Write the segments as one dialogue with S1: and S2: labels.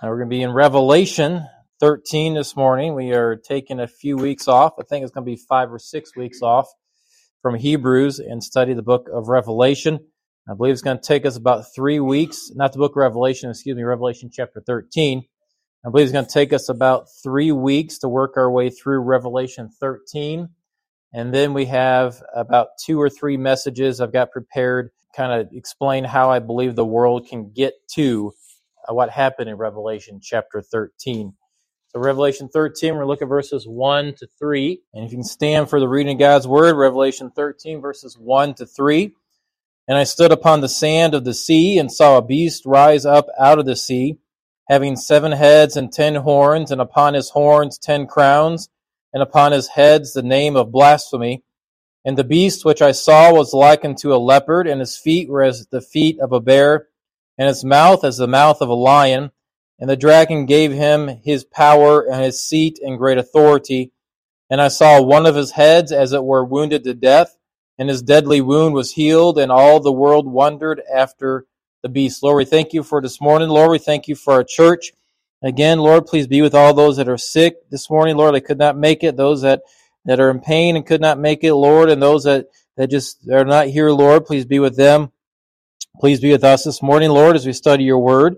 S1: We're going to be in Revelation 13 this morning. We are taking a few weeks off. I think it's going to be five or six weeks off from Hebrews and study the book of Revelation. I believe it's going to take us about three weeks, not the book of Revelation, excuse me, Revelation chapter 13. I believe it's going to take us about three weeks to work our way through Revelation 13. And then we have about two or three messages I've got prepared, kind of explain how I believe the world can get to Uh, what happened in Revelation chapter 13. So, Revelation 13, we're looking at verses 1 to 3. And if you can stand for the reading of God's word, Revelation 13, verses 1 to 3. And I stood upon the sand of the sea and saw a beast rise up out of the sea, having seven heads and ten horns, and upon his horns ten crowns, and upon his heads the name of blasphemy. And the beast which I saw was like unto a leopard, and his feet were as the feet of a bear, and his mouth as the mouth of a lion. And the dragon gave him his power and his seat and great authority. And I saw one of his heads as it were wounded to death, and his deadly wound was healed, and all the world wondered after the beast. Lord, we thank you for this morning. Lord, we thank you for our church. Again, Lord, please be with all those that are sick this morning. Lord, they could not make it. Those that, that are in pain and could not make it, Lord, and those that, that just are not here, Lord, please be with them. Please be with us this morning, Lord, as we study your word.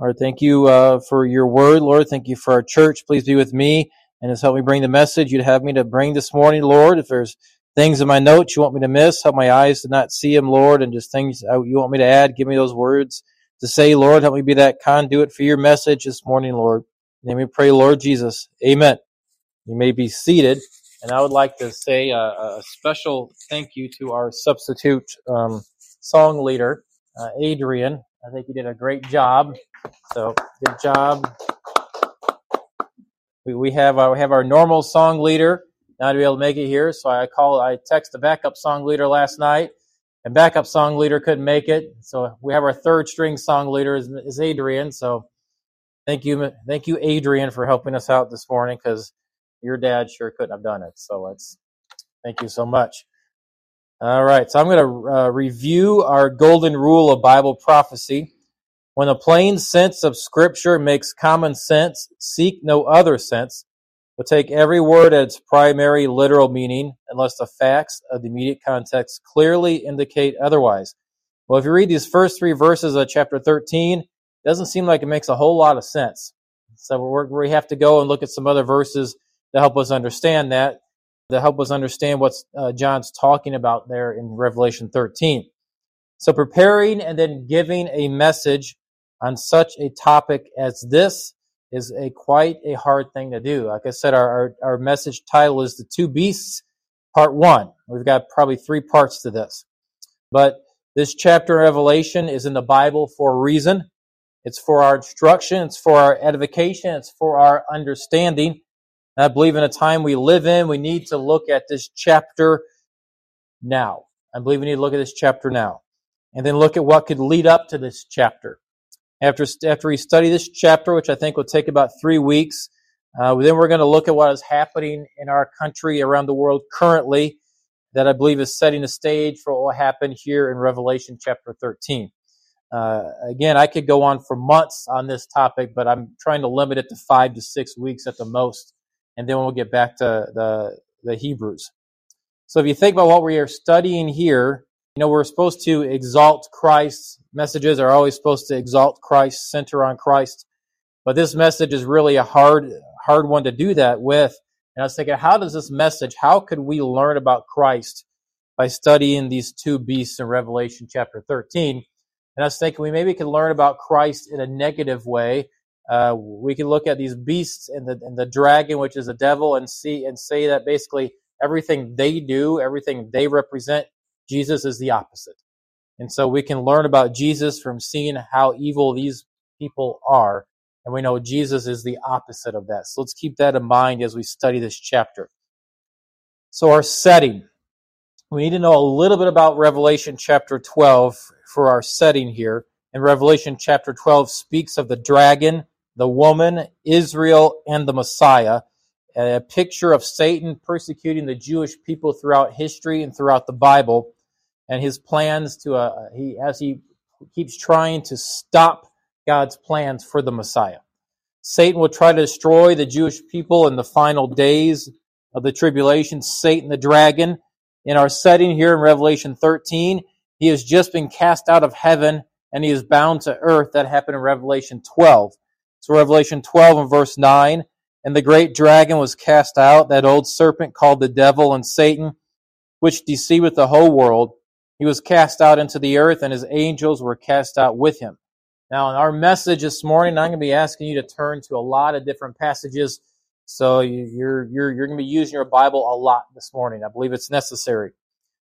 S1: Lord, thank you uh, for your word, Lord. Thank you for our church. Please be with me and just help me bring the message you'd have me to bring this morning, Lord. If there's things in my notes you want me to miss, help my eyes to not see them, Lord, and just things you want me to add, give me those words to say, Lord. Help me be that conduit for your message this morning, Lord. Let we pray, Lord Jesus. Amen. You may be seated. And I would like to say a, a special thank you to our substitute um, song leader, uh, Adrian. I think you did a great job. So good job. We, we have our, we have our normal song leader not to be able to make it here, so I call I text the backup song leader last night, and backup song leader couldn't make it. So we have our third string song leader is, is Adrian. So thank you, thank you, Adrian, for helping us out this morning because your dad sure couldn't have done it. So it's thank you so much. All right, so I'm going to uh, review our golden rule of Bible prophecy. When the plain sense of Scripture makes common sense, seek no other sense, but take every word at its primary literal meaning, unless the facts of the immediate context clearly indicate otherwise. Well, if you read these first three verses of chapter 13, it doesn't seem like it makes a whole lot of sense. So we have to go and look at some other verses to help us understand that to help us understand what uh, John's talking about there in Revelation 13. So preparing and then giving a message on such a topic as this is a quite a hard thing to do. Like I said, our, our, our message title is The Two Beasts, Part 1. We've got probably three parts to this. But this chapter of Revelation is in the Bible for a reason. It's for our instruction, it's for our edification, it's for our understanding. And I believe in a time we live in, we need to look at this chapter now. I believe we need to look at this chapter now. And then look at what could lead up to this chapter. After, after we study this chapter, which I think will take about three weeks, uh, then we're going to look at what is happening in our country, around the world currently, that I believe is setting the stage for what will happen here in Revelation chapter 13. Uh, again, I could go on for months on this topic, but I'm trying to limit it to five to six weeks at the most and then we'll get back to the, the Hebrews. So if you think about what we are studying here, you know, we're supposed to exalt Christ. Messages are always supposed to exalt Christ, center on Christ. But this message is really a hard, hard one to do that with. And I was thinking, how does this message, how could we learn about Christ by studying these two beasts in Revelation chapter 13? And I was thinking we maybe could learn about Christ in a negative way uh, we can look at these beasts and the, and the dragon, which is a devil, and see and say that basically everything they do, everything they represent, Jesus is the opposite. And so we can learn about Jesus from seeing how evil these people are. And we know Jesus is the opposite of that. So let's keep that in mind as we study this chapter. So our setting. We need to know a little bit about Revelation chapter 12 for our setting here. And Revelation chapter 12 speaks of the dragon the woman, Israel, and the Messiah. A picture of Satan persecuting the Jewish people throughout history and throughout the Bible, and his plans to, uh, he, as he keeps trying to stop God's plans for the Messiah. Satan will try to destroy the Jewish people in the final days of the tribulation. Satan, the dragon, in our setting here in Revelation 13, he has just been cast out of heaven and he is bound to earth. That happened in Revelation 12. So Revelation 12 and verse 9, and the great dragon was cast out, that old serpent called the devil and Satan, which deceiveth the whole world. He was cast out into the earth, and his angels were cast out with him. Now, in our message this morning, I'm going to be asking you to turn to a lot of different passages. So you're you're you're going to be using your Bible a lot this morning. I believe it's necessary.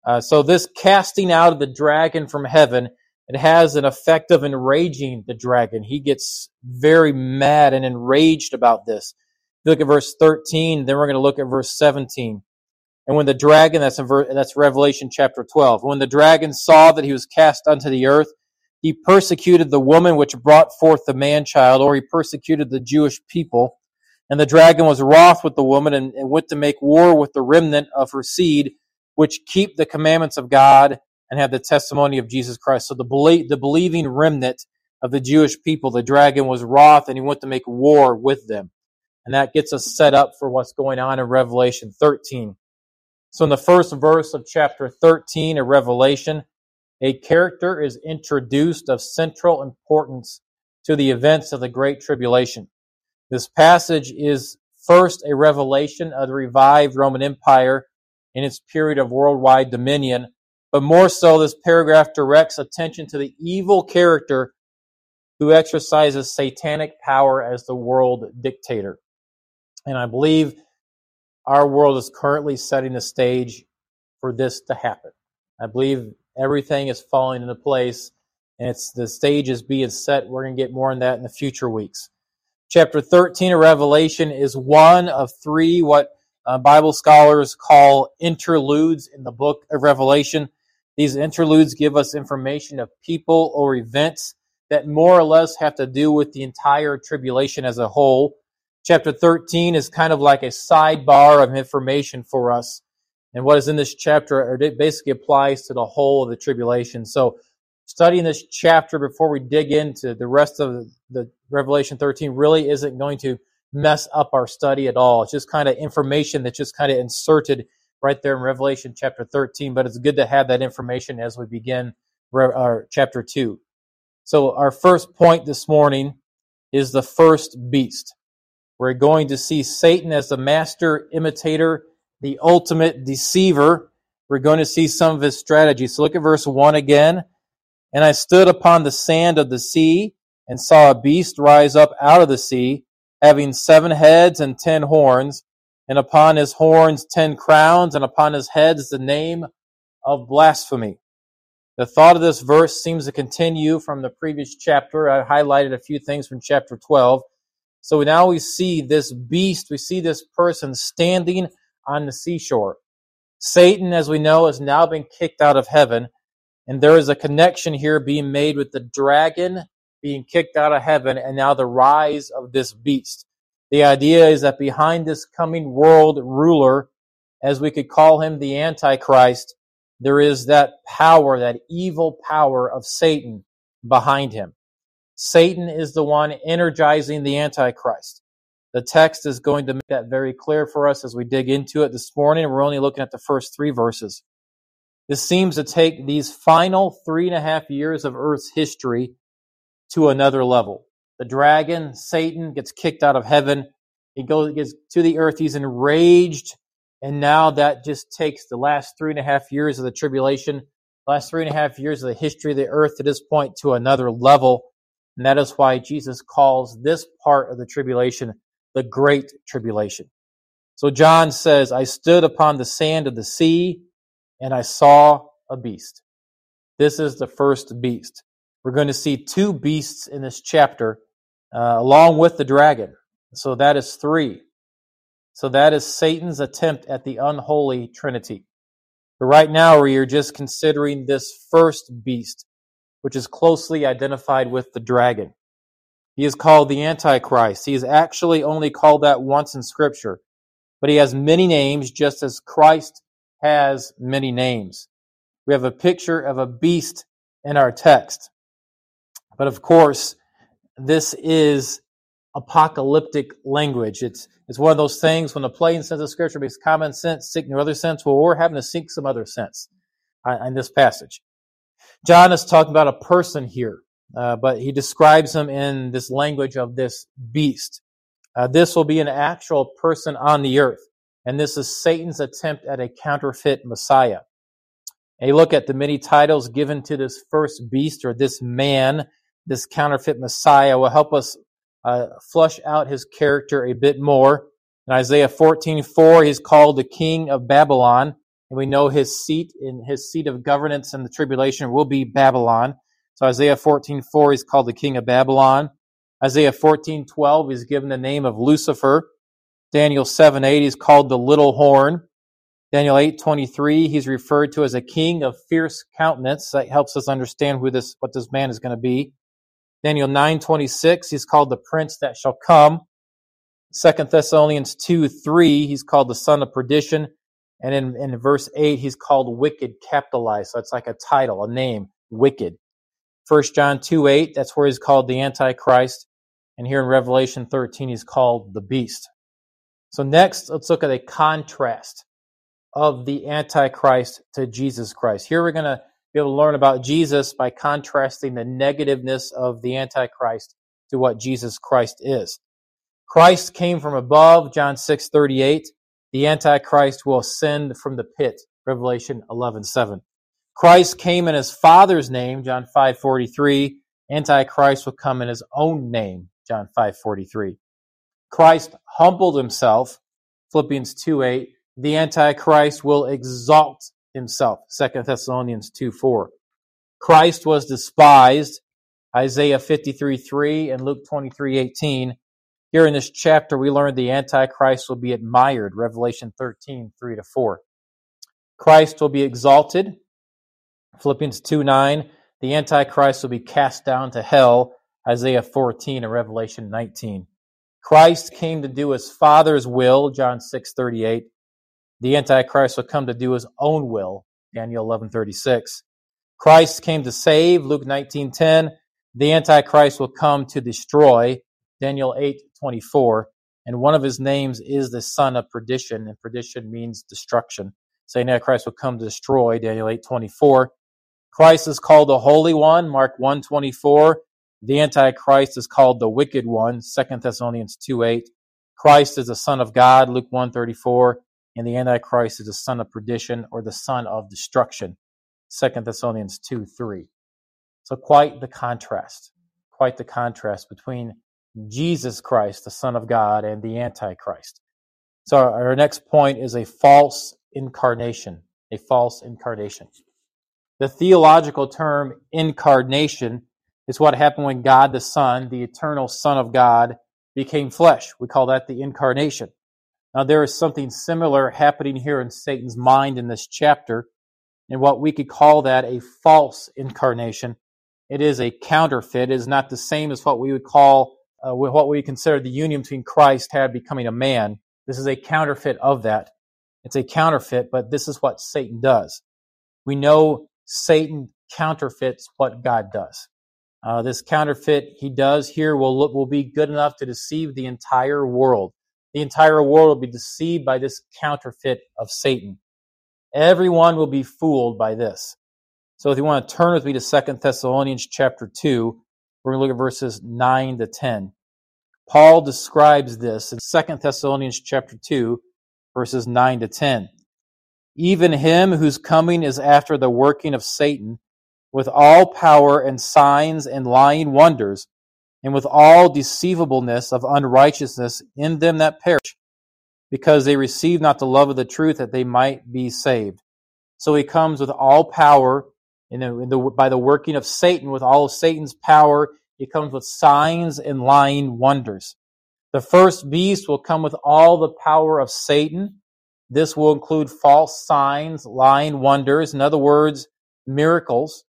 S1: Uh, so this casting out of the dragon from heaven, it has an effect of enraging the dragon. He gets very mad and enraged about this. If you Look at verse 13. Then we're going to look at verse 17. And when the dragon, that's, ver- that's Revelation chapter 12, when the dragon saw that he was cast unto the earth, he persecuted the woman which brought forth the man child, or he persecuted the Jewish people. And the dragon was wroth with the woman and, and went to make war with the remnant of her seed, which keep the commandments of God and have the testimony of Jesus Christ. So the, the believing remnant of the Jewish people, the dragon was wroth and he went to make war with them. And that gets us set up for what's going on in Revelation 13. So in the first verse of chapter 13 of Revelation, a character is introduced of central importance to the events of the Great Tribulation. This passage is first a revelation of the revived Roman Empire in its period of worldwide dominion, but more so, this paragraph directs attention to the evil character who exercises satanic power as the world dictator. And I believe our world is currently setting the stage for this to happen. I believe everything is falling into place and it's the stage is being set. We're going to get more on that in the future weeks. Chapter 13 of Revelation is one of three what uh, Bible scholars call interludes in the book of Revelation. These interludes give us information of people or events that more or less have to do with the entire tribulation as a whole. Chapter 13 is kind of like a sidebar of information for us. And what is in this chapter it basically applies to the whole of the tribulation. So studying this chapter before we dig into the rest of the Revelation 13 really isn't going to mess up our study at all. It's just kind of information that's just kind of inserted right there in Revelation chapter 13, but it's good to have that information as we begin uh, our chapter 2. So our first point this morning is the first beast. We're going to see Satan as the master imitator, the ultimate deceiver. We're going to see some of his strategies. So look at verse 1 again. And I stood upon the sand of the sea and saw a beast rise up out of the sea, having seven heads and ten horns, and upon his horns ten crowns, and upon his heads the name of blasphemy. The thought of this verse seems to continue from the previous chapter. I highlighted a few things from chapter 12. So now we see this beast, we see this person standing on the seashore. Satan, as we know, has now been kicked out of heaven. And there is a connection here being made with the dragon being kicked out of heaven and now the rise of this beast. The idea is that behind this coming world ruler, as we could call him the Antichrist, there is that power, that evil power of Satan behind him. Satan is the one energizing the Antichrist. The text is going to make that very clear for us as we dig into it this morning. We're only looking at the first three verses. This seems to take these final three and a half years of Earth's history to another level. The dragon, Satan, gets kicked out of heaven. He goes gets to the earth. He's enraged. And now that just takes the last three and a half years of the tribulation, last three and a half years of the history of the earth to this point to another level. And that is why Jesus calls this part of the tribulation the great tribulation. So John says, I stood upon the sand of the sea and I saw a beast. This is the first beast. We're going to see two beasts in this chapter, uh, along with the dragon. So that is three. So that is Satan's attempt at the unholy trinity. But right now, we are just considering this first beast, which is closely identified with the dragon. He is called the Antichrist. He is actually only called that once in Scripture, but he has many names, just as Christ has many names. We have a picture of a beast in our text. But of course, this is apocalyptic language. It's, it's one of those things when the plain sense of Scripture makes common sense, seek no other sense. Well, we're having to seek some other sense uh, in this passage. John is talking about a person here, uh, but he describes him in this language of this beast. Uh, this will be an actual person on the earth, and this is Satan's attempt at a counterfeit Messiah. A look at the many titles given to this first beast or this man, this counterfeit Messiah will help us uh, flush out his character a bit more. In Isaiah 14:4, he's called the king of Babylon, and we know his seat in his seat of governance in the tribulation will be Babylon. So Isaiah 14:4, he's called the king of Babylon. Isaiah 14:12, he's given the name of Lucifer. Daniel 7:8, he's called the little horn. Daniel 8:23, he's referred to as a king of fierce countenance. That helps us understand who this what this man is going to be. Daniel 9:26, he's called the prince that shall come. Second Thessalonians 2, 3, he's called the son of perdition. And in, in verse 8, he's called wicked capitalized. So it's like a title, a name, wicked. First John 2, 8, that's where he's called the Antichrist. And here in Revelation 13, he's called the beast. So next, let's look at a contrast of the Antichrist to Jesus Christ. Here we're going to be able to learn about Jesus by contrasting the negativeness of the Antichrist to what Jesus Christ is. Christ came from above, John 6, 38. The Antichrist will ascend from the pit, Revelation 11, 7. Christ came in his Father's name, John 5, 43. Antichrist will come in his own name, John 5, 43. Christ humbled himself, Philippians 2, 8. The Antichrist will exalt himself. 2 Thessalonians 2 4. Christ was despised. Isaiah 53 3 and Luke 23 18. Here in this chapter, we learn the Antichrist will be admired. Revelation 13 3 to 4. Christ will be exalted. Philippians 2 9. The Antichrist will be cast down to hell. Isaiah 14 and Revelation 19. Christ came to do his Father's will. John 6 38 the Antichrist will come to do his own will, Daniel 11:36. Christ came to save, Luke 19:10. The Antichrist will come to destroy, Daniel 8:24. And one of his names is the son of perdition, and perdition means destruction. So Antichrist will come to destroy, Daniel 8:24. Christ is called the Holy One, Mark 1:24. The Antichrist is called the Wicked One, 2 Thessalonians 2:8. Christ is the Son of God, Luke 1:34 and the Antichrist is the son of perdition or the son of destruction. 2 Thessalonians 2 3. So, quite the contrast, quite the contrast between Jesus Christ, the Son of God, and the Antichrist. So, our next point is a false incarnation. A false incarnation. The theological term incarnation is what happened when God the Son, the eternal Son of God, became flesh. We call that the incarnation. Now, there is something similar happening here in Satan's mind in this chapter, and what we could call that a false incarnation. It is a counterfeit. It is not the same as what we would call, uh, what we consider the union between Christ had becoming a man. This is a counterfeit of that. It's a counterfeit, but this is what Satan does. We know Satan counterfeits what God does. Uh, this counterfeit he does here will look, will be good enough to deceive the entire world the entire world will be deceived by this counterfeit of Satan. Everyone will be fooled by this. So if you want to turn with me to Second Thessalonians chapter 2, we're going to look at verses 9 to 10. Paul describes this in Second Thessalonians chapter 2, verses 9 to 10. Even him whose coming is after the working of Satan, with all power and signs and lying wonders, and with all deceivableness of unrighteousness in them that perish, because they receive not the love of the truth that they might be saved. So he comes with all power by the working of Satan, with all of Satan's power, he comes with signs and lying wonders. The first beast will come with all the power of Satan. This will include false signs, lying wonders, in other words, miracles.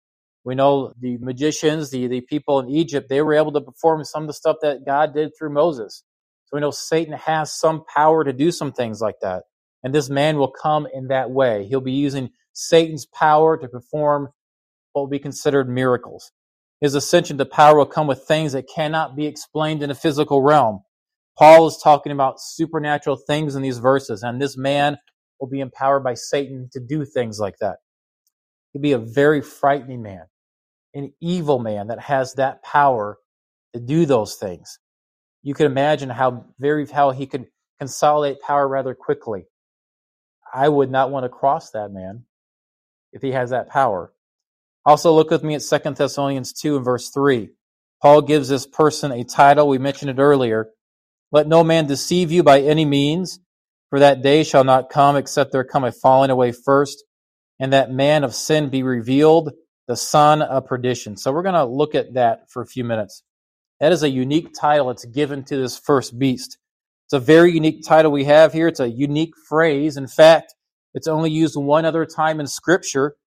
S1: We know the magicians, the, the people in Egypt, they were able to perform some of the stuff that God did through Moses. So we know Satan has some power to do some things like that. And this man will come in that way. He'll be using Satan's power to perform what will be considered miracles. His ascension to power will come with things that cannot be explained in a physical realm. Paul is talking about supernatural things in these verses, and this man will be empowered by Satan to do things like that. He'd be a very frightening man, an evil man that has that power to do those things. You can imagine how very how he could consolidate power rather quickly. I would not want to cross that man if he has that power. Also, look with me at 2 Thessalonians 2 and verse 3. Paul gives this person a title. We mentioned it earlier. Let no man deceive you by any means, for that day shall not come except there come a falling away first, and that man of sin be revealed, the son of perdition. So we're going to look at that for a few minutes. That is a unique title that's given to this first beast. It's a very unique title we have here. It's a unique phrase. In fact, it's only used one other time in Scripture,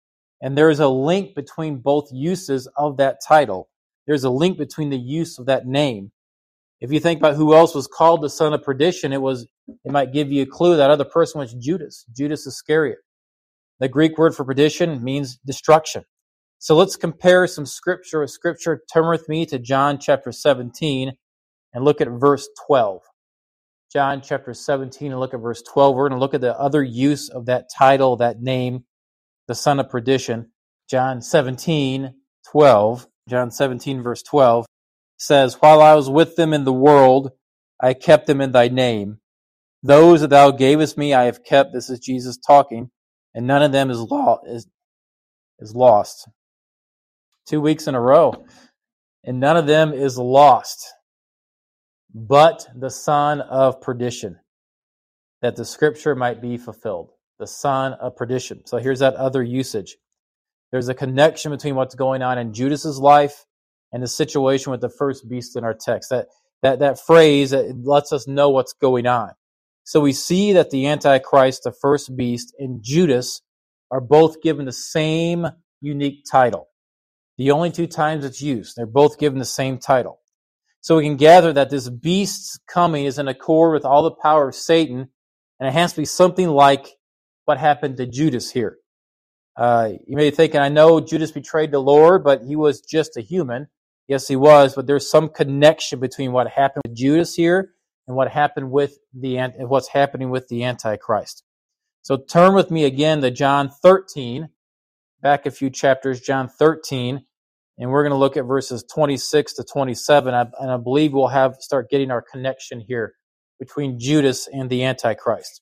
S1: and there is a link between both uses of that title. There's a link between the use of that name. If you think about who else was called the son of perdition, it was it might give you a clue that other person was Judas, Judas Iscariot. The Greek word for perdition means destruction. So let's compare some scripture with scripture. Turn with me to John chapter 17 and look at verse 12. John chapter 17 and look at verse 12. We're going to look at the other use of that title, that name, the son of perdition. John 17, 12. John 17, verse 12 says, While I was with them in the world, I kept them in thy name. Those that thou gavest me, I have kept. This is Jesus talking, and none of them is, is lost two weeks in a row, and none of them is lost, but the son of perdition, that the scripture might be fulfilled. The son of perdition. So here's that other usage. There's a connection between what's going on in Judas's life and the situation with the first beast in our text. That that that phrase that lets us know what's going on. So we see that the Antichrist, the first beast, and Judas are both given the same unique title. The only two times it's used, they're both given the same title. So we can gather that this beast's coming is in accord with all the power of Satan, and it has to be something like what happened to Judas here. Uh, you may be thinking, I know Judas betrayed the Lord, but he was just a human. Yes, he was, but there's some connection between what happened with Judas here and what happened with the what's happening with the Antichrist. So turn with me again to John 13, back a few chapters, John 13, and we're going to look at verses 26 to 27. And I believe we'll have start getting our connection here between Judas and the Antichrist.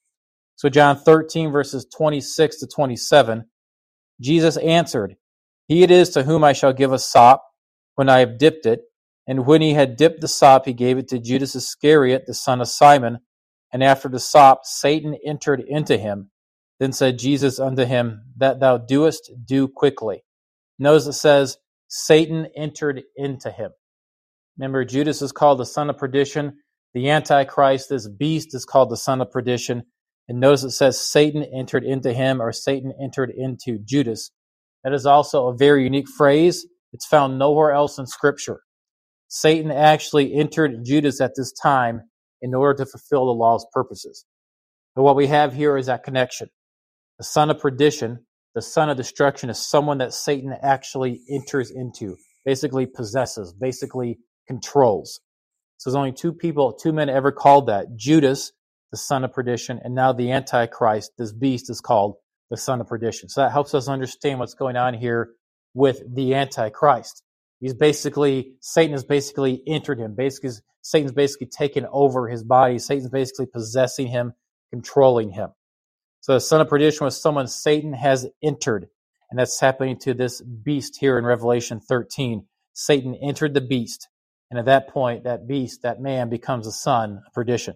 S1: So, John 13, verses 26 to 27, Jesus answered, He it is to whom I shall give a sop when I have dipped it. And when he had dipped the sop, he gave it to Judas Iscariot, the son of Simon. And after the sop, Satan entered into him. Then said Jesus unto him, That thou doest, do quickly. Notice it says, Satan entered into him. Remember, Judas is called the son of perdition. The Antichrist, this beast, is called the son of perdition. And notice it says Satan entered into him or Satan entered into Judas. That is also a very unique phrase. It's found nowhere else in Scripture. Satan actually entered Judas at this time in order to fulfill the law's purposes. But what we have here is that connection. The son of perdition, the son of destruction, is someone that Satan actually enters into, basically possesses, basically controls. So there's only two people, two men ever called that Judas, the son of perdition, and now the Antichrist, this beast, is called the son of perdition. So that helps us understand what's going on here with the Antichrist. He's basically, Satan has basically entered him. Basically, Satan's basically taken over his body. Satan's basically possessing him, controlling him. So the son of perdition was someone Satan has entered. And that's happening to this beast here in Revelation 13. Satan entered the beast. And at that point, that beast, that man, becomes a son of perdition.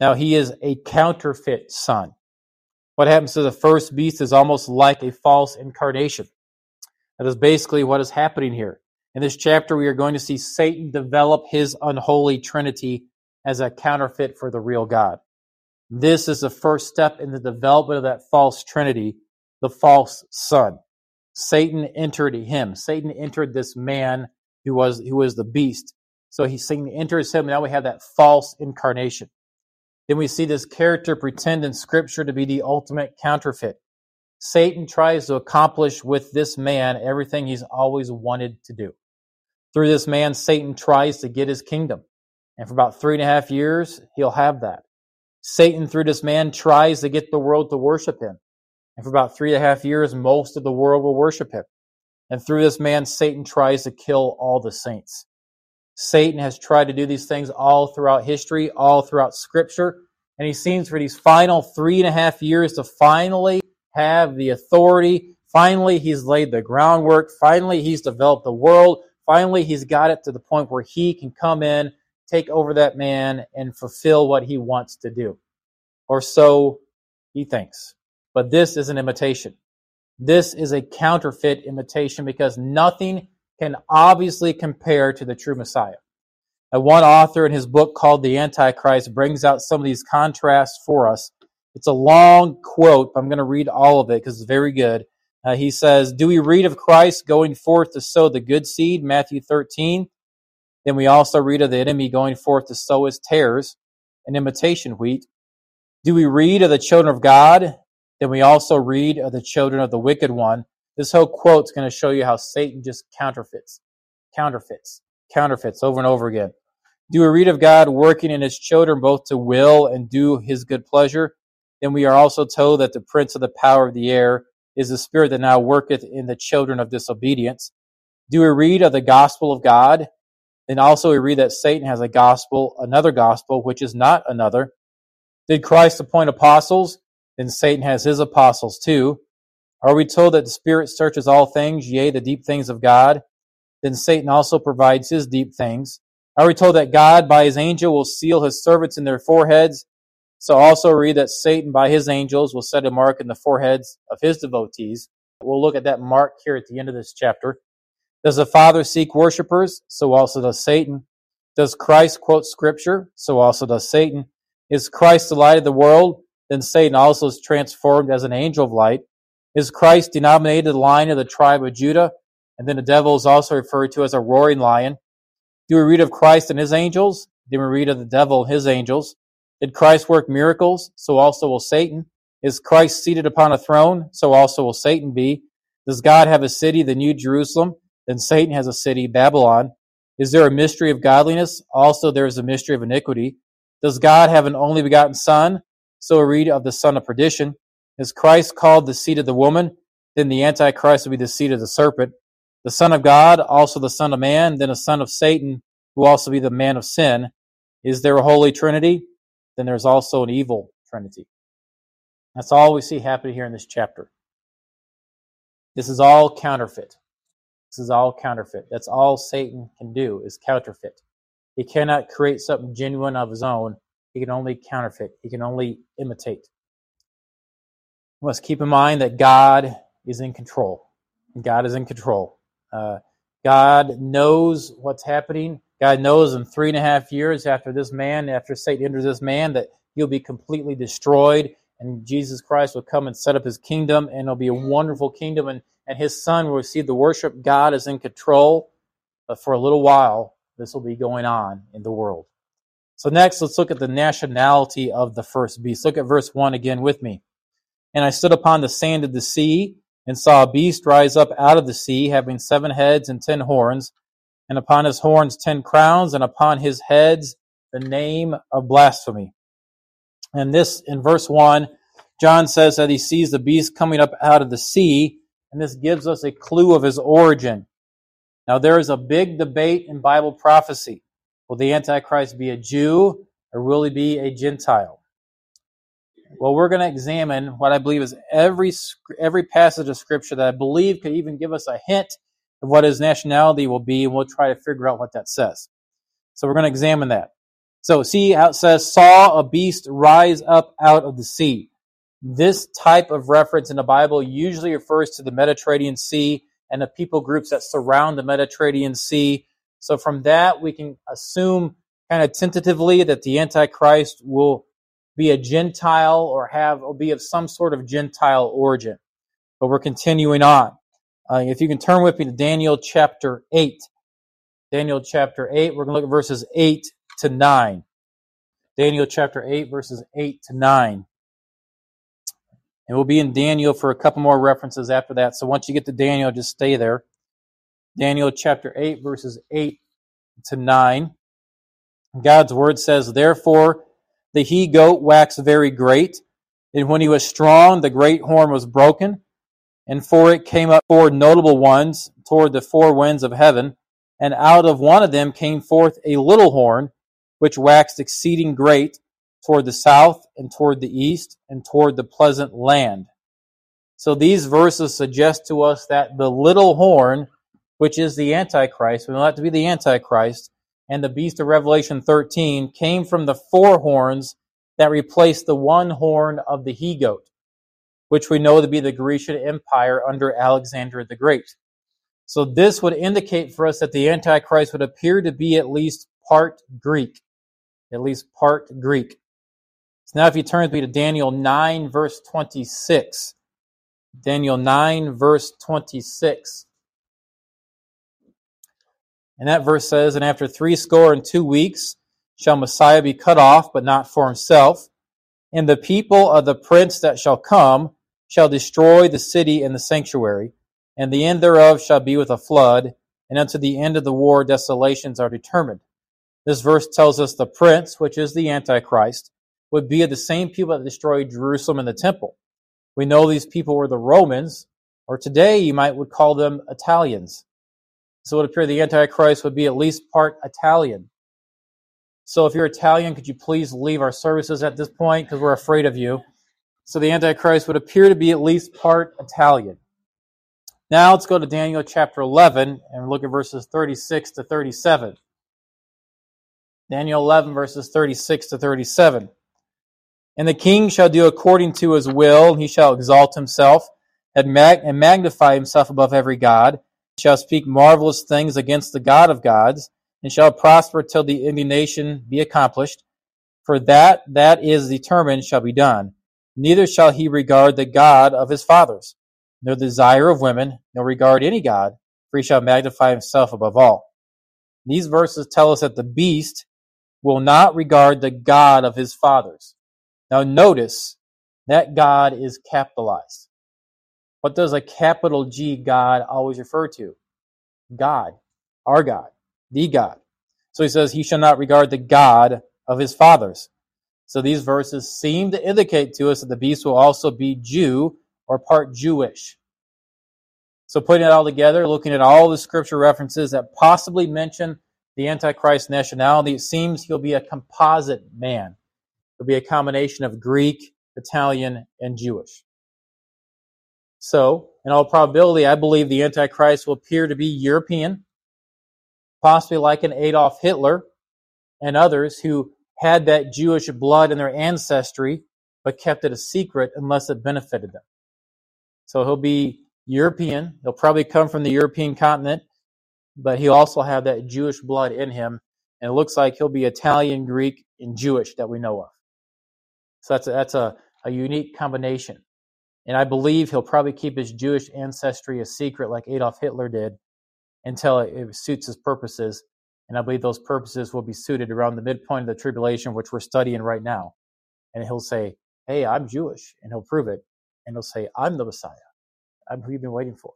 S1: Now, he is a counterfeit son. What happens to the first beast is almost like a false incarnation. That is basically what is happening here. In this chapter, we are going to see Satan develop his unholy trinity as a counterfeit for the real God. This is the first step in the development of that false trinity, the false son. Satan entered him. Satan entered this man who was who was the beast. So he Satan enters him. Now we have that false incarnation. Then we see this character pretend in Scripture to be the ultimate counterfeit. Satan tries to accomplish with this man everything he's always wanted to do. Through this man, Satan tries to get his kingdom. And for about three and a half years, he'll have that. Satan, through this man, tries to get the world to worship him. And for about three and a half years, most of the world will worship him. And through this man, Satan tries to kill all the saints. Satan has tried to do these things all throughout history, all throughout scripture. And he seems for these final three and a half years to finally have the authority. Finally, he's laid the groundwork. Finally, he's developed the world. Finally, he's got it to the point where he can come in, take over that man, and fulfill what he wants to do. Or so he thinks. But this is an imitation. This is a counterfeit imitation because nothing can obviously compare to the true Messiah. And one author in his book called The Antichrist brings out some of these contrasts for us. It's a long quote, I'm going to read all of it because it's very good. Uh, he says, Do we read of Christ going forth to sow the good seed, Matthew 13? Then we also read of the enemy going forth to sow his tares, an imitation wheat. Do we read of the children of God? Then we also read of the children of the wicked one. This whole quote is going to show you how Satan just counterfeits, counterfeits, counterfeits over and over again. Do we read of God working in his children both to will and do his good pleasure? Then we are also told that the prince of the power of the air is the spirit that now worketh in the children of disobedience. Do we read of the gospel of God? Then also we read that Satan has a gospel, another gospel, which is not another. Did Christ appoint apostles? Then Satan has his apostles too. Are we told that the Spirit searches all things, yea, the deep things of God? Then Satan also provides his deep things. Are we told that God by his angel will seal his servants in their foreheads? So also read that Satan by his angels will set a mark in the foreheads of his devotees. We'll look at that mark here at the end of this chapter. Does the Father seek worshippers? So also does Satan. Does Christ quote scripture? So also does Satan. Is Christ the light of the world? Then Satan also is transformed as an angel of light. Is Christ denominated the lion of the tribe of Judah? And then the devil is also referred to as a roaring lion. Do we read of Christ and his angels? Then we read of the devil and his angels. Did Christ work miracles? So also will Satan. Is Christ seated upon a throne? So also will Satan be. Does God have a city, the New Jerusalem? Then Satan has a city, Babylon. Is there a mystery of godliness? Also there is a mystery of iniquity. Does God have an only begotten Son? So read of the son of perdition. Is Christ called the seed of the woman? Then the Antichrist will be the seed of the serpent. The Son of God, also the Son of Man, then a son of Satan, who also be the man of sin. Is there a holy trinity? Then there's also an evil trinity. That's all we see happening here in this chapter. This is all counterfeit. This is all counterfeit. That's all Satan can do is counterfeit. He cannot create something genuine of his own. He can only counterfeit. He can only imitate must keep in mind that God is in control. God is in control. Uh, God knows what's happening. God knows in three and a half years after this man, after Satan enters this man, that he'll be completely destroyed and Jesus Christ will come and set up his kingdom and it'll be a wonderful kingdom and, and his son will receive the worship. God is in control. But for a little while, this will be going on in the world. So next, let's look at the nationality of the first beast. Look at verse 1 again with me. And I stood upon the sand of the sea, and saw a beast rise up out of the sea, having seven heads and ten horns, and upon his horns ten crowns, and upon his heads the name of blasphemy. And this, in verse 1, John says that he sees the beast coming up out of the sea, and this gives us a clue of his origin. Now, there is a big debate in Bible prophecy. Will the Antichrist be a Jew, or will he be a Gentile? Well, we're going to examine what I believe is every every passage of Scripture that I believe could even give us a hint of what his nationality will be, and we'll try to figure out what that says. So we're going to examine that. So see how it says, saw a beast rise up out of the sea. This type of reference in the Bible usually refers to the Mediterranean Sea and the people groups that surround the Mediterranean Sea. So from that, we can assume kind of tentatively that the Antichrist will be a Gentile or have or be of some sort of Gentile origin. But we're continuing on. Uh, if you can turn with me to Daniel chapter 8. Daniel chapter 8, we're going to look at verses 8 to 9. Daniel chapter 8, verses 8 to 9. And we'll be in Daniel for a couple more references after that. So once you get to Daniel, just stay there. Daniel chapter 8, verses 8 to 9. God's word says, Therefore the he goat waxed very great, and when he was strong, the great horn was broken, and for it came up four notable ones toward the four winds of heaven, and out of one of them came forth a little horn, which waxed exceeding great toward the south, and toward the east, and toward the pleasant land. So these verses suggest to us that the little horn, which is the Antichrist, we know that to be the Antichrist, and the beast of Revelation 13 came from the four horns that replaced the one horn of the he goat, which we know to be the Grecian Empire under Alexander the Great. So this would indicate for us that the Antichrist would appear to be at least part Greek. At least part Greek. So now if you turn with me to Daniel 9 verse 26. Daniel 9 verse 26. And that verse says, And after three score and two weeks shall Messiah be cut off, but not for himself. And the people of the prince that shall come shall destroy the city and the sanctuary, and the end thereof shall be with a flood, and unto the end of the war desolations are determined. This verse tells us the prince, which is the Antichrist, would be of the same people that destroyed Jerusalem and the temple. We know these people were the Romans, or today you might would call them Italians. So it would appear the Antichrist would be at least part Italian. So if you're Italian, could you please leave our services at this point because we're afraid of you. So the Antichrist would appear to be at least part Italian. Now let's go to Daniel chapter 11 and look at verses 36 to 37. Daniel 11 verses 36 to 37. And the king shall do according to his will, he shall exalt himself and, mag- and magnify himself above every God, shall speak marvelous things against the God of gods, and shall prosper till the indignation be accomplished. For that that is determined shall be done. Neither shall he regard the God of his fathers, nor desire of women, nor regard any God, for he shall magnify himself above all. These verses tell us that the beast will not regard the God of his fathers. Now notice that God is capitalized. What does a capital G God always refer to? God, our God, the God. So he says, He shall not regard the God of his fathers. So these verses seem to indicate to us that the beast will also be Jew or part Jewish. So putting it all together, looking at all the scripture references that possibly mention the Antichrist nationality, it seems he'll be a composite man. He'll be a combination of Greek, Italian, and Jewish. So, in all probability, I believe the Antichrist will appear to be European, possibly like an Adolf Hitler and others who had that Jewish blood in their ancestry, but kept it a secret unless it benefited them. So he'll be European. He'll probably come from the European continent, but he'll also have that Jewish blood in him. And it looks like he'll be Italian, Greek, and Jewish that we know of. So that's a, that's a, a unique combination. And I believe he'll probably keep his Jewish ancestry a secret like Adolf Hitler did until it suits his purposes. And I believe those purposes will be suited around the midpoint of the tribulation, which we're studying right now. And he'll say, Hey, I'm Jewish. And he'll prove it. And he'll say, I'm the Messiah. I'm who you've been waiting for.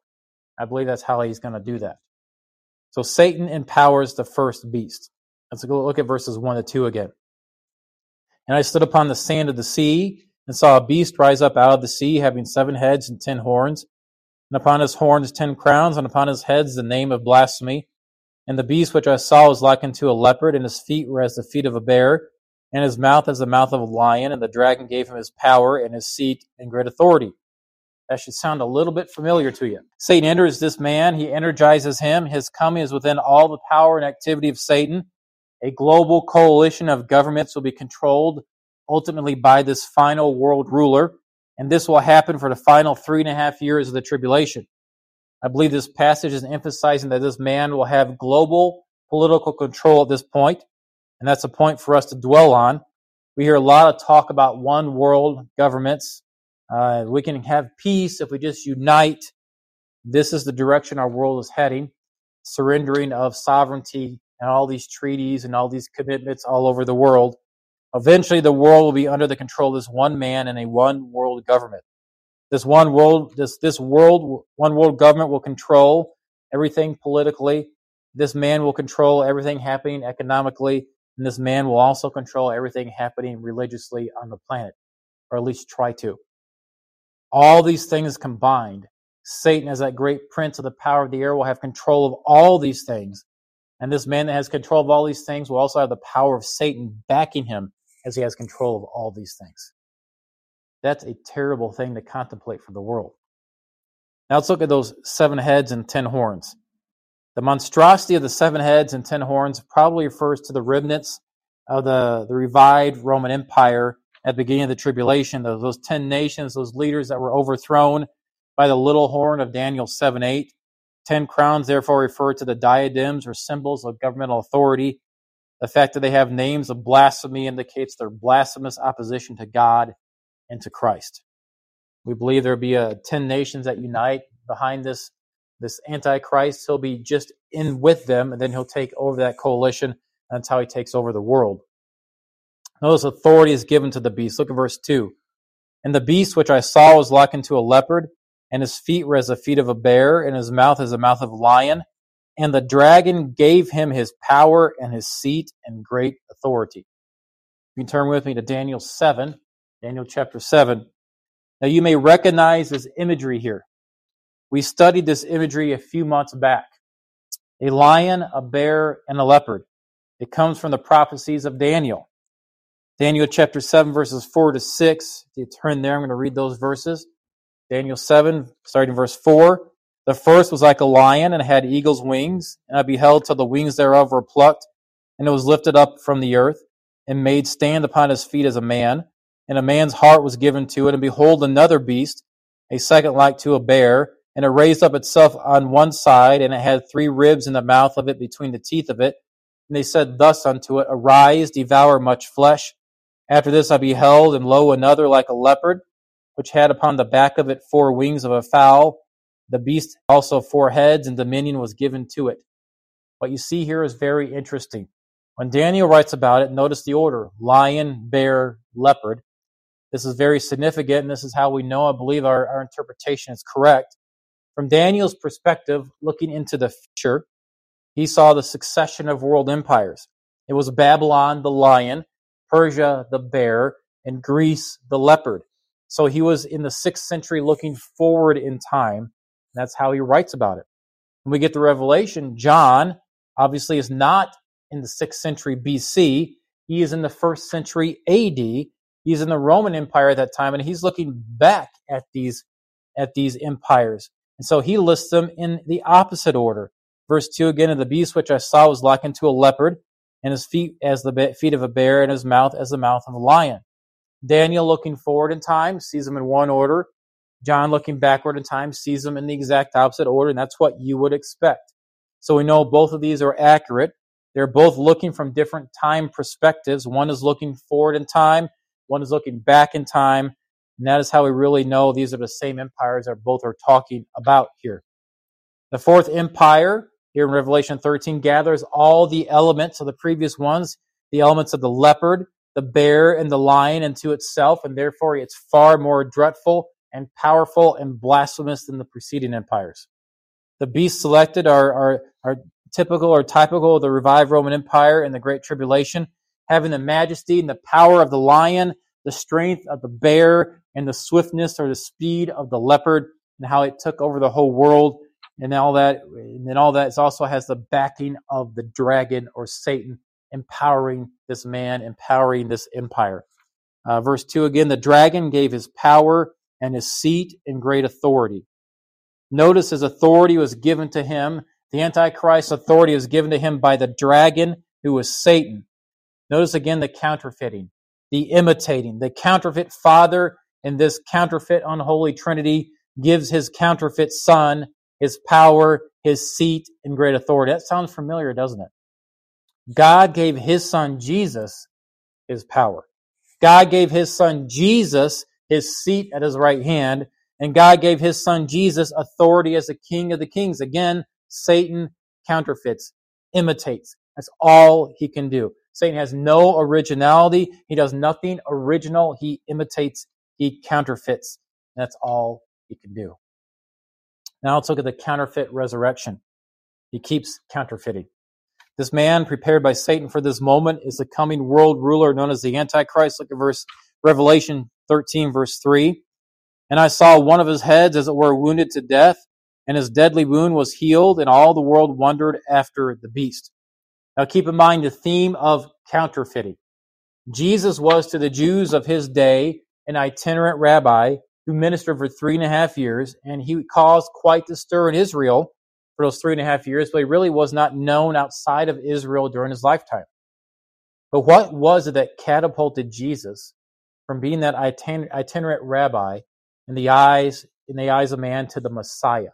S1: I believe that's how he's going to do that. So Satan empowers the first beast. Let's look at verses 1 to 2 again. And I stood upon the sand of the sea and saw a beast rise up out of the sea, having seven heads and ten horns, and upon his horns ten crowns, and upon his heads the name of blasphemy. And the beast which I saw was like unto a leopard, and his feet were as the feet of a bear, and his mouth as the mouth of a lion, and the dragon gave him his power and his seat and great authority. That should sound a little bit familiar to you. Satan enters this man, he energizes him. His coming is within all the power and activity of Satan. A global coalition of governments will be controlled ultimately by this final world ruler, and this will happen for the final three and a half years of the tribulation. I believe this passage is emphasizing that this man will have global political control at this point, and that's a point for us to dwell on. We hear a lot of talk about one world governments. Uh, we can have peace if we just unite. This is the direction our world is heading. Surrendering of sovereignty and all these treaties and all these commitments all over the world. Eventually, the world will be under the control of this one man and a one world government. This one world, this, this world, one world government will control everything politically. This man will control everything happening economically, and this man will also control everything happening religiously on the planet, or at least try to. All these things combined, Satan, as that great prince of the power of the air, will have control of all these things. And this man that has control of all these things will also have the power of Satan backing him as he has control of all these things. That's a terrible thing to contemplate for the world. Now let's look at those seven heads and ten horns. The monstrosity of the seven heads and ten horns probably refers to the remnants of the, the revived Roman Empire at the beginning of the tribulation, those, those ten nations, those leaders that were overthrown by the little horn of Daniel 7 8. Ten crowns therefore refer to the diadems or symbols of governmental authority. The fact that they have names of blasphemy indicates their blasphemous opposition to God and to Christ. We believe there will be a, 10 nations that unite behind this, this Antichrist. He'll be just in with them, and then he'll take over that coalition. That's how he takes over the world. Notice authority is given to the beast. Look at verse 2. And the beast which I saw was likened to a leopard, and his feet were as the feet of a bear, and his mouth as the mouth of a lion. And the dragon gave him his power and his seat and great authority. You can turn with me to Daniel 7, Daniel chapter 7. Now you may recognize this imagery here. We studied this imagery a few months back. A lion, a bear, and a leopard. It comes from the prophecies of Daniel. Daniel chapter 7, verses 4 to 6. If you turn there, I'm going to read those verses. Daniel 7, starting verse 4. The first was like a lion and had eagle's wings, and I beheld till the wings thereof were plucked, and it was lifted up from the earth, and made stand upon his feet as a man and a man's heart was given to it. And behold, another beast, a second like to a bear, and it raised up itself on one side, and it had three ribs in the mouth of it between the teeth of it. And they said thus unto it, Arise, devour much flesh. After this I beheld, and lo, another like a leopard, which had upon the back of it four wings of a fowl. The beast also four heads, and dominion was given to it. What you see here is very interesting. When Daniel writes about it, notice the order lion, bear, leopard. This is very significant, and this is how we know, I believe, our, our interpretation is correct. From Daniel's perspective, looking into the future, he saw the succession of world empires. It was Babylon, the lion, Persia, the bear, and Greece, the leopard. So he was in the sixth century looking forward in time. That's how he writes about it. When we get to Revelation, John obviously is not in the sixth century BC. He is in the first century AD, He's in the Roman Empire at that time, and he's looking back at these at these empires. And so he lists them in the opposite order. Verse 2 again, and the beast which I saw was likened to a leopard, and his feet as the feet of a bear, and his mouth as the mouth of a lion. Daniel, looking forward in time, sees them in one order. John, looking backward in time, sees them in the exact opposite order, and that's what you would expect. So we know both of these are accurate. They're both looking from different time perspectives. One is looking forward in time, one is looking back in time. And that is how we really know these are the same empires that both are talking about here. The fourth empire here in Revelation 13 gathers all the elements of the previous ones, the elements of the leopard, the bear, and the lion unto itself, and therefore it's far more dreadful and powerful and blasphemous than the preceding empires. The beasts selected are, are, are typical or typical of the revived Roman Empire and the Great Tribulation having the majesty and the power of the lion, the strength of the bear, and the swiftness or the speed of the leopard, and how it took over the whole world, and all that. And then all that also has the backing of the dragon or Satan, empowering this man, empowering this empire. Uh, verse 2 again, the dragon gave his power and his seat and great authority. Notice his authority was given to him. The Antichrist authority was given to him by the dragon, who was Satan. Notice again the counterfeiting, the imitating. The counterfeit father in this counterfeit unholy trinity gives his counterfeit son his power, his seat, and great authority. That sounds familiar, doesn't it? God gave his son Jesus his power. God gave his son Jesus his seat at his right hand, and God gave his son Jesus authority as the king of the kings. Again, Satan counterfeits, imitates. That's all he can do. Satan has no originality. He does nothing original. He imitates, he counterfeits. That's all he can do. Now let's look at the counterfeit resurrection. He keeps counterfeiting. This man prepared by Satan for this moment is the coming world ruler known as the Antichrist. Look at verse Revelation 13, verse 3. And I saw one of his heads, as it were, wounded to death, and his deadly wound was healed, and all the world wondered after the beast. Now keep in mind the theme of counterfeiting. Jesus was to the Jews of his day an itinerant rabbi who ministered for three and a half years, and he caused quite the stir in Israel for those three and a half years, but he really was not known outside of Israel during his lifetime. But what was it that catapulted Jesus from being that itinerant rabbi in the eyes in the eyes of man to the Messiah?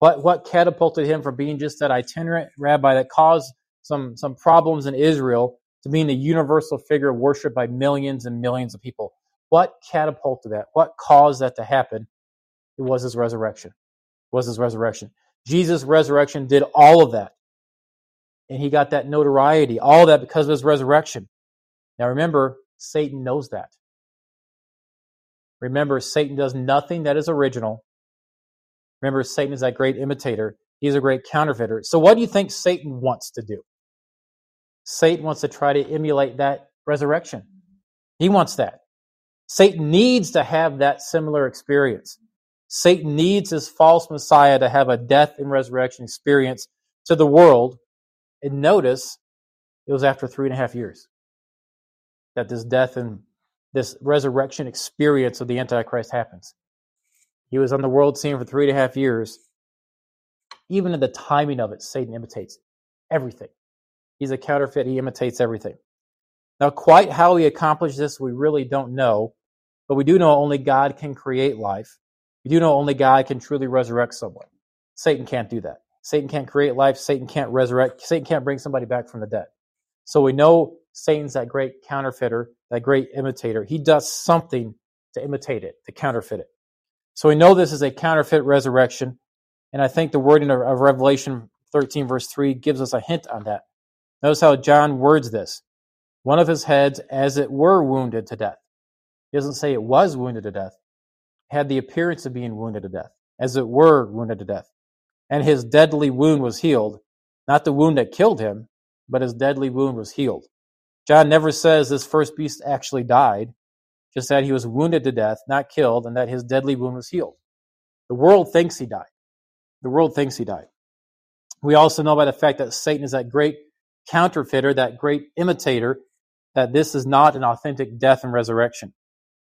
S1: What what catapulted him from being just that itinerant rabbi that caused some some problems in Israel to being a universal figure worshipped by millions and millions of people? What catapulted that? What caused that to happen? It was his resurrection. It was his resurrection. Jesus' resurrection did all of that. And he got that notoriety, all that because of his resurrection. Now remember, Satan knows that. Remember, Satan does nothing that is original. Remember, Satan is that great imitator. He's a great counterfeiter. So, what do you think Satan wants to do? Satan wants to try to emulate that resurrection. He wants that. Satan needs to have that similar experience. Satan needs his false Messiah to have a death and resurrection experience to the world. And notice, it was after three and a half years that this death and this resurrection experience of the Antichrist happens. He was on the world scene for three and a half years. Even in the timing of it, Satan imitates everything. He's a counterfeit, he imitates everything. Now, quite how he accomplished this, we really don't know, but we do know only God can create life. We do know only God can truly resurrect someone. Satan can't do that. Satan can't create life. Satan can't resurrect. Satan can't bring somebody back from the dead. So we know Satan's that great counterfeiter, that great imitator. He does something to imitate it, to counterfeit it. So we know this is a counterfeit resurrection. And I think the wording of, of Revelation 13, verse 3, gives us a hint on that. Notice how John words this. One of his heads, as it were, wounded to death. He doesn't say it was wounded to death. Had the appearance of being wounded to death, as it were, wounded to death. And his deadly wound was healed. Not the wound that killed him, but his deadly wound was healed. John never says this first beast actually died, just that he was wounded to death, not killed, and that his deadly wound was healed. The world thinks he died. The world thinks he died. We also know by the fact that Satan is that great counterfeiter, that great imitator, that this is not an authentic death and resurrection.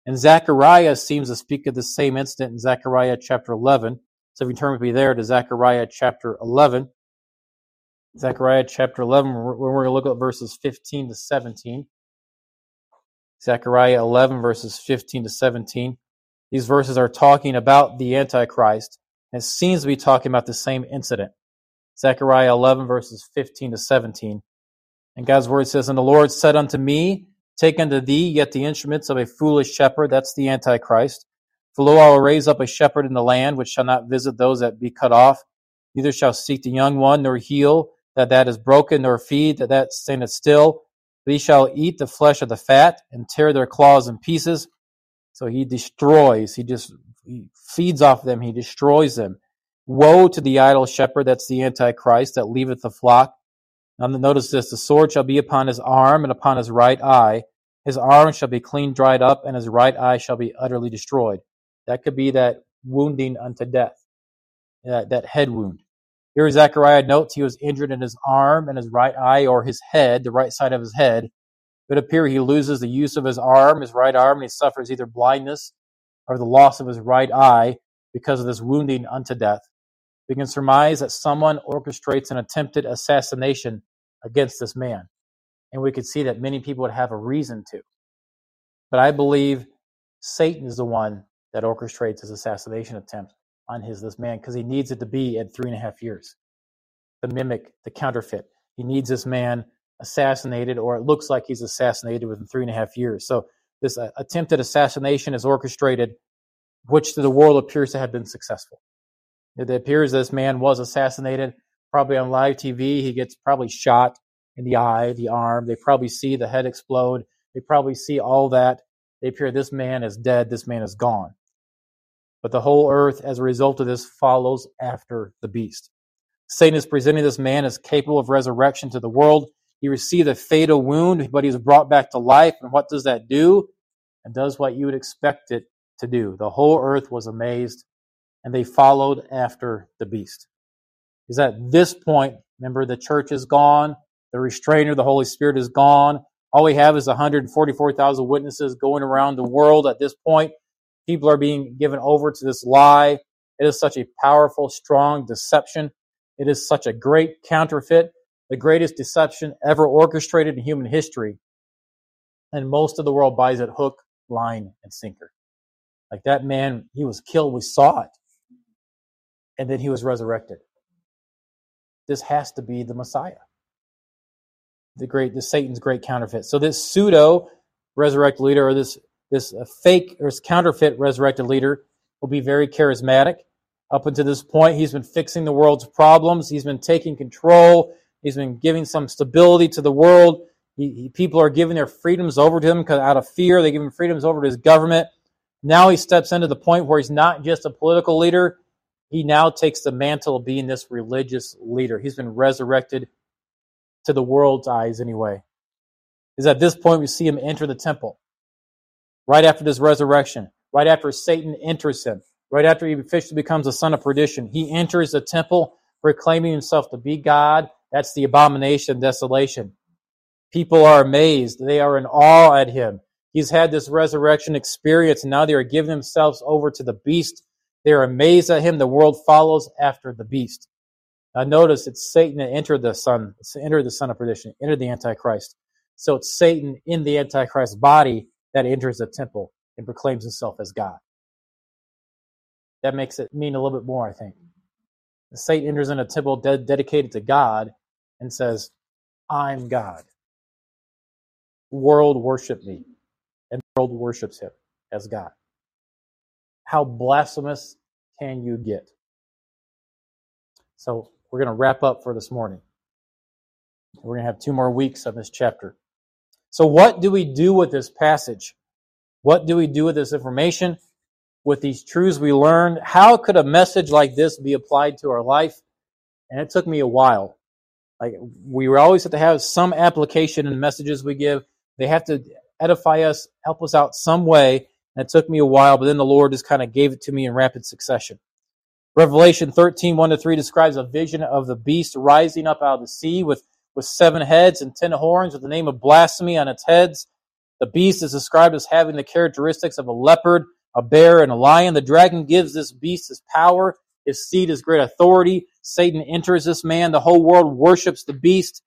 S1: And Zechariah seems to speak of the same incident in Zechariah chapter 11. So if you turn with me there to Zechariah chapter 11, Zechariah chapter 11, we're, we're going to look at verses 15 to 17. Zechariah 11, verses 15 to 17. These verses are talking about the Antichrist, and seems to be talking about the same incident. Zechariah 11, verses 15 to 17. And God's word says, And the Lord said unto me, Take unto thee yet the instruments of a foolish shepherd, that's the Antichrist. For lo, I will raise up a shepherd in the land, which shall not visit those that be cut off, neither shall seek the young one, nor heal that that is broken, nor feed that that standeth still. But he shall eat the flesh of the fat, and tear their claws in pieces. So he destroys, he just he feeds off them, he destroys them. Woe to the idle shepherd, that's the Antichrist, that leaveth the flock notice this, the sword shall be upon his arm and upon his right eye. His arm shall be clean dried up, and his right eye shall be utterly destroyed. That could be that wounding unto death, that, that head wound. Here Zechariah notes he was injured in his arm and his right eye, or his head, the right side of his head. It would appear he loses the use of his arm, his right arm, and he suffers either blindness or the loss of his right eye because of this wounding unto death. We can surmise that someone orchestrates an attempted assassination against this man. And we could see that many people would have a reason to. But I believe Satan is the one that orchestrates his assassination attempt on his this man because he needs it to be at three and a half years. The mimic, the counterfeit. He needs this man assassinated, or it looks like he's assassinated within three and a half years. So this uh, attempted assassination is orchestrated, which to the world appears to have been successful. It appears this man was assassinated probably on live TV. He gets probably shot in the eye, the arm. They probably see the head explode. They probably see all that. They appear this man is dead. This man is gone. But the whole earth, as a result of this, follows after the beast. Satan is presenting this man as capable of resurrection to the world. He received a fatal wound, but he was brought back to life. And what does that do? It does what you would expect it to do. The whole earth was amazed, and they followed after the beast. Is at this point, remember, the church is gone, the restrainer, the Holy Spirit is gone. All we have is 144,000 witnesses going around the world at this point. People are being given over to this lie. It is such a powerful, strong deception. It is such a great counterfeit, the greatest deception ever orchestrated in human history. And most of the world buys it hook, line, and sinker. Like that man, he was killed. We saw it. And then he was resurrected. This has to be the Messiah. The great, the Satan's great counterfeit. So this pseudo resurrected leader, or this this uh, fake or this counterfeit resurrected leader, will be very charismatic. Up until this point, he's been fixing the world's problems. He's been taking control. He's been giving some stability to the world. He, he, people are giving their freedoms over to him because out of fear, they give him freedoms over to his government. Now he steps into the point where he's not just a political leader. He now takes the mantle of being this religious leader. He's been resurrected to the world's eyes, anyway. Is at this point we see him enter the temple. Right after this resurrection, right after Satan enters him, right after he officially becomes a son of perdition, he enters the temple proclaiming himself to be God. That's the abomination desolation. People are amazed. They are in awe at him. He's had this resurrection experience, and now they are giving themselves over to the beast. They are amazed at him. The world follows after the beast. Now notice it's Satan that entered the son, entered the son of perdition, entered the Antichrist. So it's Satan in the Antichrist's body that enters the temple and proclaims himself as God. That makes it mean a little bit more, I think. Satan enters in a temple de- dedicated to God and says, I'm God. World worship me. And the world worships him as God. How blasphemous can you get? So we're going to wrap up for this morning. We're going to have two more weeks of this chapter. So, what do we do with this passage? What do we do with this information? with these truths we learned. How could a message like this be applied to our life? And it took me a while. Like we always have to have some application in the messages we give. They have to edify us, help us out some way. It took me a while, but then the Lord just kind of gave it to me in rapid succession. Revelation 13, 1 to 3 describes a vision of the beast rising up out of the sea with, with seven heads and ten horns with the name of blasphemy on its heads. The beast is described as having the characteristics of a leopard a bear and a lion. The dragon gives this beast his power, his seat, his great authority. Satan enters this man. The whole world worships the beast.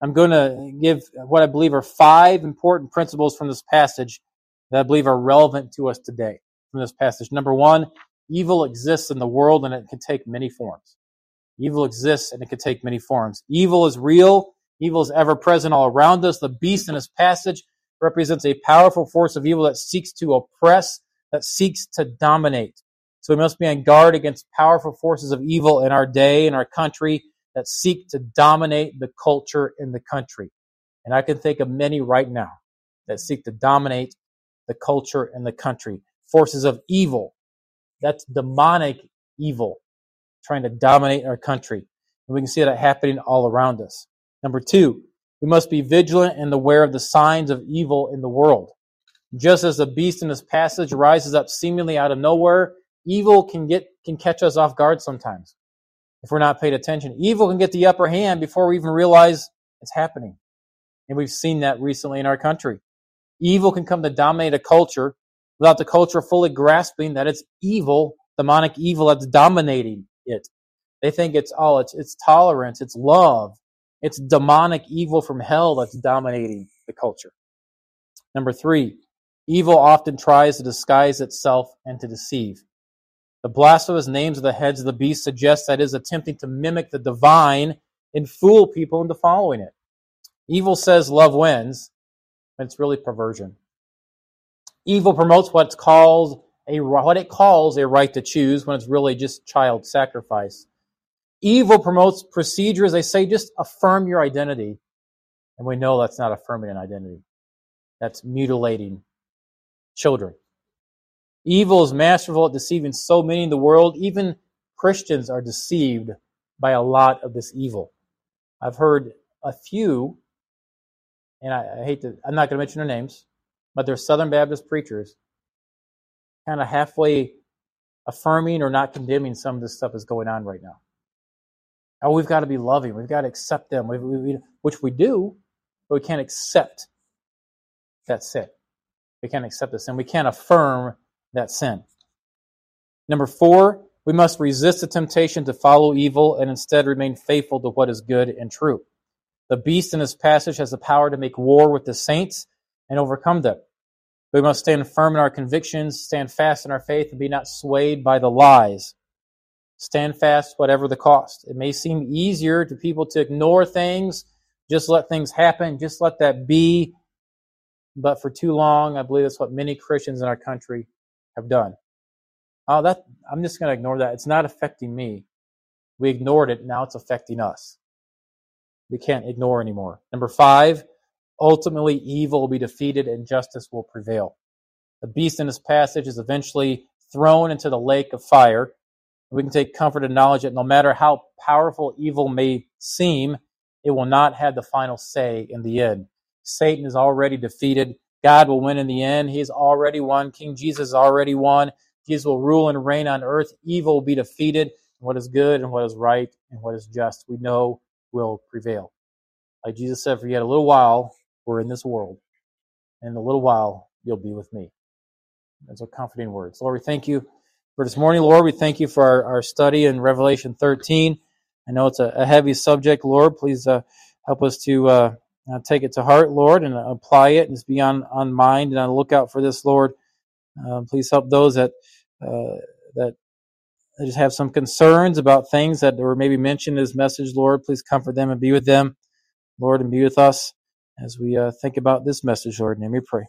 S1: I'm going to give what I believe are five important principles from this passage that I believe are relevant to us today from this passage. Number one, evil exists in the world and it can take many forms. Evil exists and it can take many forms. Evil is real. Evil is ever present all around us. The beast in this passage represents a powerful force of evil that seeks to oppress that seeks to dominate. So we must be on guard against powerful forces of evil in our day, in our country, that seek to dominate the culture in the country. And I can think of many right now that seek to dominate the culture and the country. Forces of evil. That's demonic evil trying to dominate our country. And we can see that happening all around us. Number two, we must be vigilant and aware of the signs of evil in the world. Just as the beast in this passage rises up seemingly out of nowhere, evil can get can catch us off guard sometimes if we're not paid attention. Evil can get the upper hand before we even realize it's happening. And we've seen that recently in our country. Evil can come to dominate a culture without the culture fully grasping that it's evil, demonic evil that's dominating it. They think it's all, oh, it's, it's tolerance, it's love, it's demonic evil from hell that's dominating the culture. Number three, Evil often tries to disguise itself and to deceive. The blasphemous names of the heads of the beast suggest that it is attempting to mimic the divine and fool people into following it. Evil says love wins, it's really perversion. Evil promotes what's called a what it calls a right to choose when it's really just child sacrifice. Evil promotes procedures. They say just affirm your identity. And we know that's not affirming an identity. That's mutilating children. Evil is masterful at deceiving so many in the world. Even Christians are deceived by a lot of this evil. I've heard a few, and I, I hate to, I'm not going to mention their names, but they're Southern Baptist preachers kind of halfway affirming or not condemning some of this stuff that's going on right now. Oh, we've got to be loving. We've got to accept them, we, we, which we do, but we can't accept that sin. We can't accept the sin. We can't affirm that sin. Number four, we must resist the temptation to follow evil and instead remain faithful to what is good and true. The beast in this passage has the power to make war with the saints and overcome them. We must stand firm in our convictions, stand fast in our faith, and be not swayed by the lies. Stand fast, whatever the cost. It may seem easier to people to ignore things, just let things happen, just let that be. But for too long, I believe that's what many Christians in our country have done. Oh, that I'm just going to ignore that. It's not affecting me. We ignored it. Now it's affecting us. We can't ignore anymore. Number five, Ultimately, evil will be defeated and justice will prevail. The beast in this passage is eventually thrown into the lake of fire. We can take comfort and knowledge that no matter how powerful evil may seem, it will not have the final say in the end. Satan is already defeated. God will win in the end. He has already won. King Jesus already won. Jesus will rule and reign on earth. Evil will be defeated. What is good and what is right and what is just, we know will prevail. Like Jesus said, for yet a little while, we're in this world. In a little while, you'll be with me. That's a comforting words. Lord, we thank you for this morning, Lord. We thank you for our, our study in Revelation 13. I know it's a, a heavy subject, Lord. Please uh, help us to uh, uh, take it to heart, Lord, and apply it and just be on, on mind and on the lookout for this, Lord. Uh, please help those that uh, that just have some concerns about things that were maybe mentioned in this message, Lord. Please comfort them and be with them, Lord, and be with us as we uh, think about this message, Lord. Name we pray.